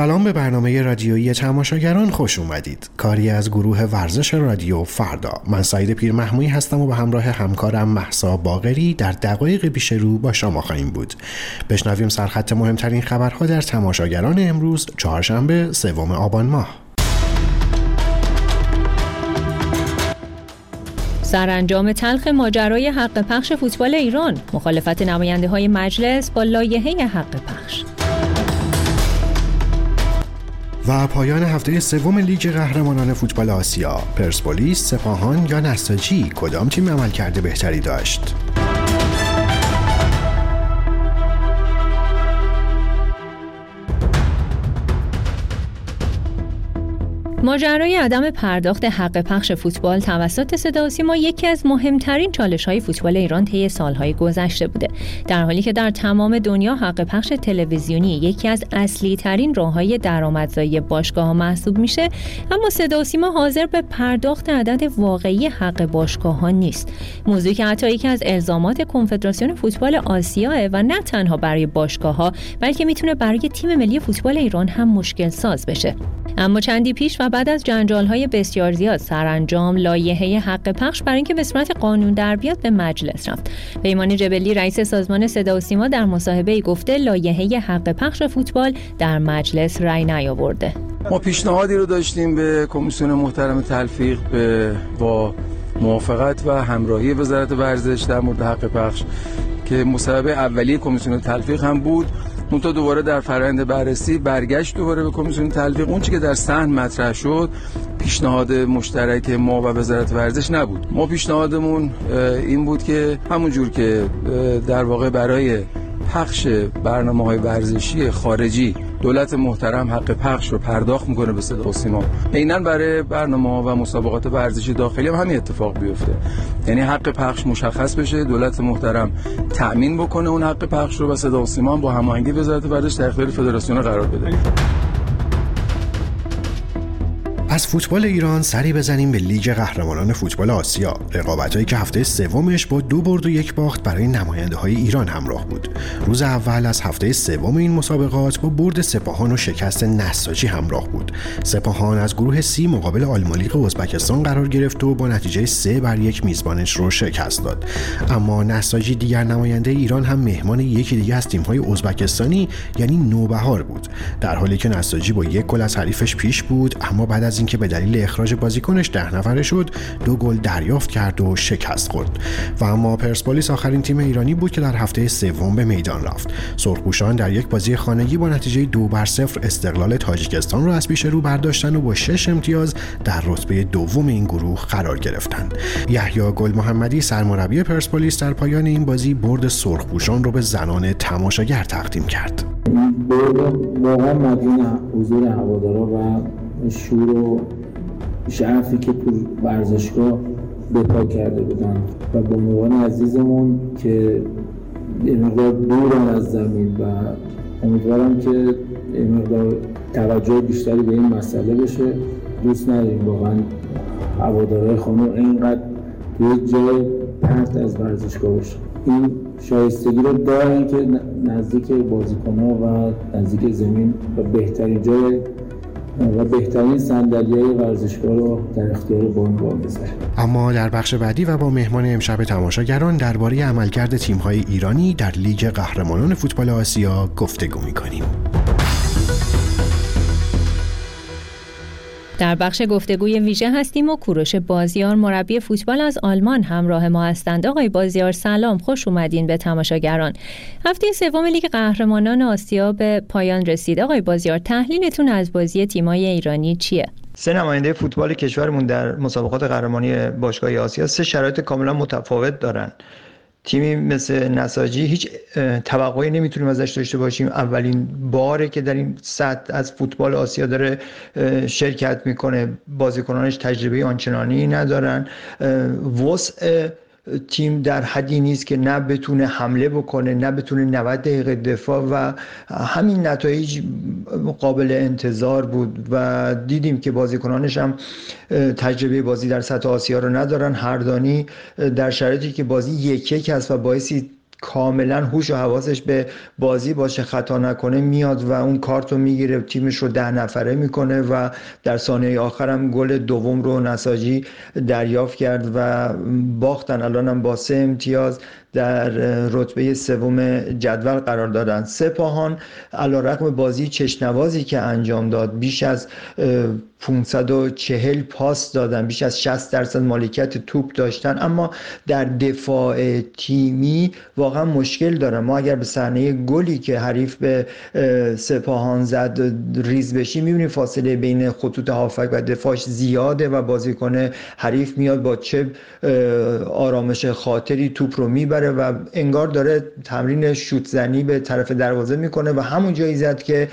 سلام به برنامه رادیویی تماشاگران خوش اومدید. کاری از گروه ورزش رادیو فردا. من سعید پیر محموی هستم و به همراه همکارم محسا باغری در دقایق پیش رو با شما خواهیم بود. بشنویم سرخط مهمترین خبرها در تماشاگران امروز چهارشنبه سوم آبان ماه. سرانجام تلخ ماجرای حق پخش فوتبال ایران. مخالفت نماینده های مجلس با لایحه حق پخش. و پایان هفته سوم لیگ قهرمانان فوتبال آسیا. پرسپولیس سپاهان یا نساجی کدام تیم عمل کرده بهتری داشت؟ ماجرای عدم پرداخت حق پخش فوتبال توسط صدا ما یکی از مهمترین چالش های فوتبال ایران طی سالهای گذشته بوده. در حالی که در تمام دنیا حق پخش تلویزیونی یکی از اصلی ترین راه های درآمدزایی باشگاه ها محسوب میشه اما صدا سیما حاضر به پرداخت عدد واقعی حق باشگاه ها نیست. موضوعی که حتی یکی از الزامات کنفدراسیون فوتبال آسیا و نه تنها برای باشگاه ها بلکه می‌تونه برای تیم ملی فوتبال ایران هم مشکل ساز بشه. اما چندی پیش و بعد از جنجال های بسیار زیاد سرانجام لایحه حق پخش برای اینکه به صورت قانون در بیاد به مجلس رفت. پیمان جبلی رئیس سازمان صدا و سیما در مصاحبه گفته لایحه حق پخش فوتبال در مجلس رأی نیاورده. ما پیشنهادی رو داشتیم به کمیسیون محترم تلفیق به با موافقت و همراهی وزارت ورزش در مورد حق پخش که مصاحبه اولیه کمیسیون تلفیق هم بود. منتها دوباره در فرآیند بررسی برگشت دوباره به کمیسیون تلفیق. اون که در صحن مطرح شد پیشنهاد مشترک ما و وزارت ورزش نبود. ما پیشنهادمون این بود که همون جور که در واقع برای پخش برنامه های ورزشی خارجی دولت محترم حق پخش رو پرداخت می‌کنه به صدا و سیما. عینا برای برنامه و مسابقات ورزشی داخلی هم همین اتفاق بیفته. یعنی حق پخش مشخص بشه دولت محترم تأمین بکنه اون حق پخش رو و صدا و سیما با هماهنگی وزارت ورزش در اختیار فدراسیون قرار بده. از فوتبال ایران سری بزنیم به لیگ قهرمانان فوتبال آسیا. رقابتهایی که هفته سومش با دو برد و یک باخت برای نماینده های ایران همراه بود. روز اول از هفته سوم این مسابقات با برد سپاهان و شکست نساجی همراه بود. سپاهان از گروه سی مقابل آلمالیق ازبکستان قرار گرفت و با نتیجه سه بر یک میزبانش رو شکست داد. اما نساجی دیگر نماینده ایران هم مهمان یکی دیگه از تیم‌های ازبکستانی یعنی نوبهار بود. در حالی که نساجی با یک گل از حریفش پیش بود اما بعد از اینکه به دلیل اخراج بازیکنش ده نفره شد دو گل دریافت کرد و شکست خورد. و اما پرسپولیس آخرین تیم ایرانی بود که در هفته سوم به میدان رفت. سرخپوشان در یک بازی خانگی با نتیجه دو بر صفر استقلال تاجیکستان را از پیش رو برداشتن و با شش امتیاز در رتبه دوم این گروه قرار گرفتند. یحیی گل محمدی سرمربی پرسپولیس در پایان این بازی برد سرخپوشان رو به زنان تماشاگر تقدیم کرد. برد واقعا مدیون حضور هوادارا و شور و شعفی که تو ورزشگاه بپا کرده بودن. و با عنوان عزیزمون که مقدار دورن از زمین و امیدوارم که مقدار توجه بیشتری به این مسئله بشه. دوست نداریم واقعا هوادارهای خانم اینقدر توی جای پرت از ورزشگاه باشه. این شایستگی رو دارن که نزدیک بازیکنها و نزدیک زمین و بهترین جای و بهترین صندلی ورزشگاه رو در اختیار بذاره اما در بخش بعدی و با مهمان امشب تماشاگران درباره عملکرد تیم‌های ایرانی در لیگ قهرمانان فوتبال آسیا گفتگو می‌کنیم. در بخش گفتگوی ویژه هستیم و کوروش بازیار مربی فوتبال از آلمان همراه ما هستند. آقای بازیار سلام خوش اومدین به تماشاگران. هفته سوم لیگ قهرمانان آسیا به پایان رسید. آقای بازیار تحلیلتون از بازی تیمای ایرانی چیه؟ سه نماینده فوتبال کشورمون در مسابقات قهرمانی باشگاه آسیا سه شرایط کاملا متفاوت دارن. تیمی مثل نساجی هیچ توقعی نمی‌تونیم ازش داشته باشیم. اولین باره که در این سطح از فوتبال آسیا داره شرکت می‌کنه. بازیکنانش تجربه آنچنانی ندارن. وسع تیم در حدی نیست که نه بتونه حمله بکنه نه بتونه 90 دقیقه دفاع و همین نتایج قابل انتظار بود و دیدیم که بازیکنانش هم تجربه بازی در سطح آسیا رو ندارن. هردانی در شرایطی که بازی یک یک است و باعثی کاملا هوش و حواسش به بازی باشه خطا نکنه میاد و اون کارت رو می‌گیره تیمش رو ده نفره می‌کنه و در ثانیه آخرم گل دوم رو نساجی دریافت کرد و باختن. الانم با سه امتیاز در رتبه سوم جدول قرار دادن. سپاهان علیرغم بازی چشنوازی که انجام داد بیش از 540 پاس دادن بیش از 60 درصد مالکیت توپ داشتن. اما در دفاع تیمی واقعا مشکل دارن ما اگر به صحنه گلی که حریف به سپاهان زد ریز بشیم می‌بینیم فاصله بین خطوط هافک و دفاعش زیاده و بازیکن حریف میاد با چه آرامش خاطری توپ رو می‌بره. و انگار داره تمرین شوت زنی به طرف دروازه می‌کنه و همون جایی زد که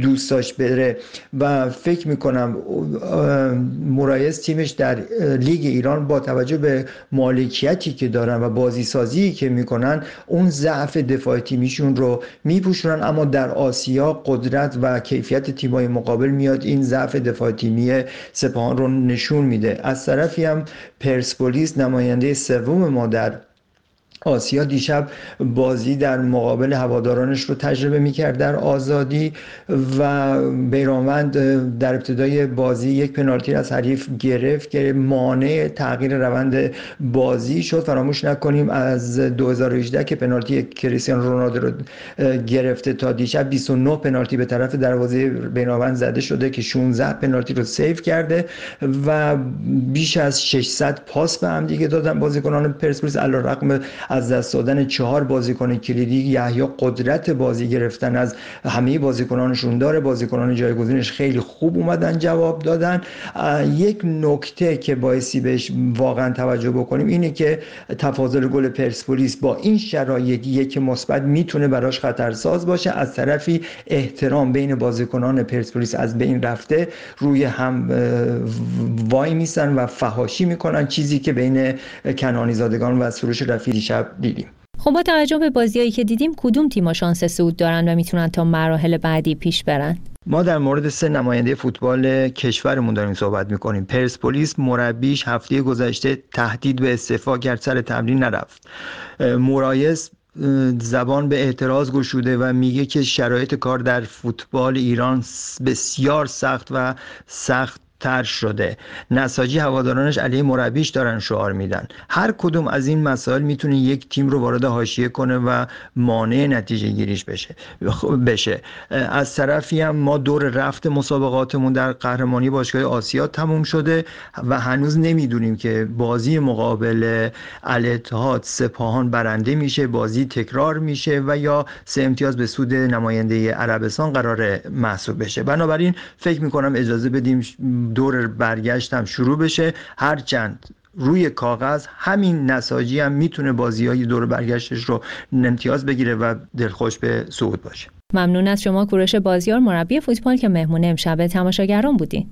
دوست داشت بره. و فکر می‌کنم مرایز تیمش در لیگ ایران با توجه به مالکیتی که دارن و بازی سازی که می‌کنن اون ضعف دفاع تیمیشون رو میپوشونن. اما در آسیا قدرت و کیفیت تیمای مقابل میاد. این ضعف دفاع تیمی سپاهان رو نشون میده. از طرفی هم پرسپولیس نماینده سوم ما در آسیا دیشب بازی در مقابل هوادارانش رو تجربه می‌کرد در آزادی و بیرانوند در ابتدای بازی یک پنالتی از حریف گرفت که مانع تغییر روند بازی شد. فراموش نکنیم از 2018 که پنالتی کریستیان رونالدو رو گرفته تا دیشب 29 پنالتی به طرف دروازه بیرانوند زده شده که 16 پنالتی رو سیو کرده و بیش از 600 پاس به هم دیگه دادن بازیکنان پرسپولیس علیرغم از دست دادن چهار بازیکن کلیدی یحیی قدرت بازی گرفتن از همه بازیکنانشون داره. بازیکنان جایگزینش خیلی خوب اومدن جواب دادن. یک نکته که بایستی بهش واقعا توجه بکنیم اینه که تفاضل گل پرسپولیس با این شرایط یک مثبت می‌تونه براش خطرساز باشه. از طرفی احترام بین بازیکنان پرسپولیس از بین رفته روی هم وای میسن و فهاشی می‌کنن. چیزی که بین کنانی زادگان و سروش رفیعی دیشب دیدیم. خب با توجه به بازیایی که دیدیم کدوم تیما شانس صعود دارن و می‌تونن تا مراحل بعدی پیش برن؟ ما در مورد سه نماینده فوتبال کشورمون داریم صحبت می‌کنیم. پرسپولیس مربیش هفته گذشته تهدید به استعفا کرد سر تمرین نرفت. مرایس زبان به اعتراض گشوده و میگه که شرایط کار در فوتبال ایران بسیار سخت و سخت تر شده. نساجی هوادارانش علیه مربیش دارن شعار میدن. هر کدوم از این مسائل می‌تونه یک تیم رو وارد حاشیه کنه و مانع نتیجه گیریش بشه. بشه. از طرفی هم ما دور رفت مسابقاتمون در قهرمانی باشگاه آسیا تموم شده و هنوز نمی‌دونیم که بازی مقابل الاتحاد سپاهان برنده میشه بازی تکرار میشه و یا سه امتیاز به سود نماینده عربستان قرار محسوب بشه. بنابراین فکر می‌کنم اجازه بدیم دور برگشت هم شروع بشه. هرچند روی کاغذ همین نساجی هم می‌تونه بازی های دور برگشتش رو امتیاز بگیره و دلخوش به صعود باشه. ممنون از شما کوروش بازیار مربی فوتبال که مهمون امشب تماشاگران بودین.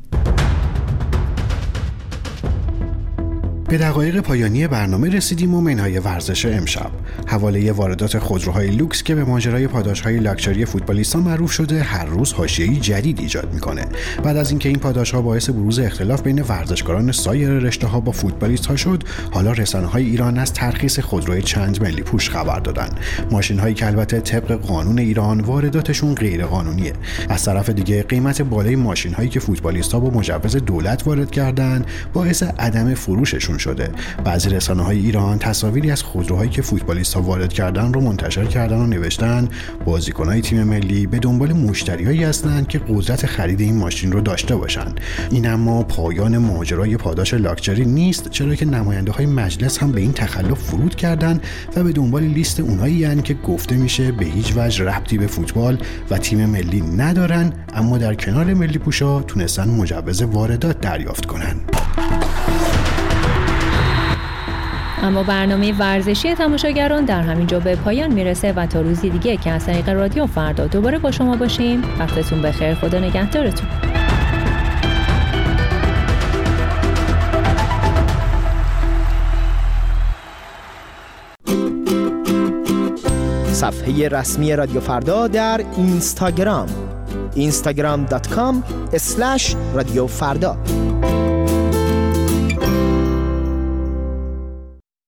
به دقایق پایانی برنامه رسیدیم و منهای ورزش امشب. حواله واردات خودروهای لوکس که به ماجرای پاداشهای لاکچری فوتبالیستان معروف شده هر روز حاشیه‌ای جدید ایجاد می‌کنه. بعد از اینکه این پاداشها باعث بروز اختلاف بین ورزشکاران سایر رشته ها با فوتبالیست ها شد حالا رسانه های ایران از ترخیص خودروی چند ملی پوش خبر دادن. ماشین هایی که البته طبق قانون ایران وارداتشون غیر قانونیه از طرف دیگه قیمت بالای ماشین هایی که فوتبالیست ها با مجوز دولت وارد کردن باعث عدم فروششون شده. بعضی رسانه های ایران تصاویری از خودروهایی که فوتبالیست ها وارد کردن رو منتشر کردن و نوشتن. بازیکن های تیم ملی به دنبال مشتریایی هستند که قدرت خرید این ماشین رو داشته باشند. این اما پایان ماجرای پاداش لاکچری نیست چرا که نماینده های مجلس هم به این تخلف فرود کردن و به دنبال لیست اونایی یعنی که گفته میشه به هیچ وجه ربطی به فوتبال و تیم ملی ندارن اما در کنار ملی پوشا تونستن مجوز واردات دریافت کنن. اما برنامه ورزشی تماشاگران در همینجا به پایان می‌رسه و تا روزی دیگه که از طریق رادیو فردا دوباره با شما باشیم. وقتتون بخیر. خدا نگهدارتون. صفحه رسمی رادیو فردا در اینستاگرام. instagram.com رادیو فردا.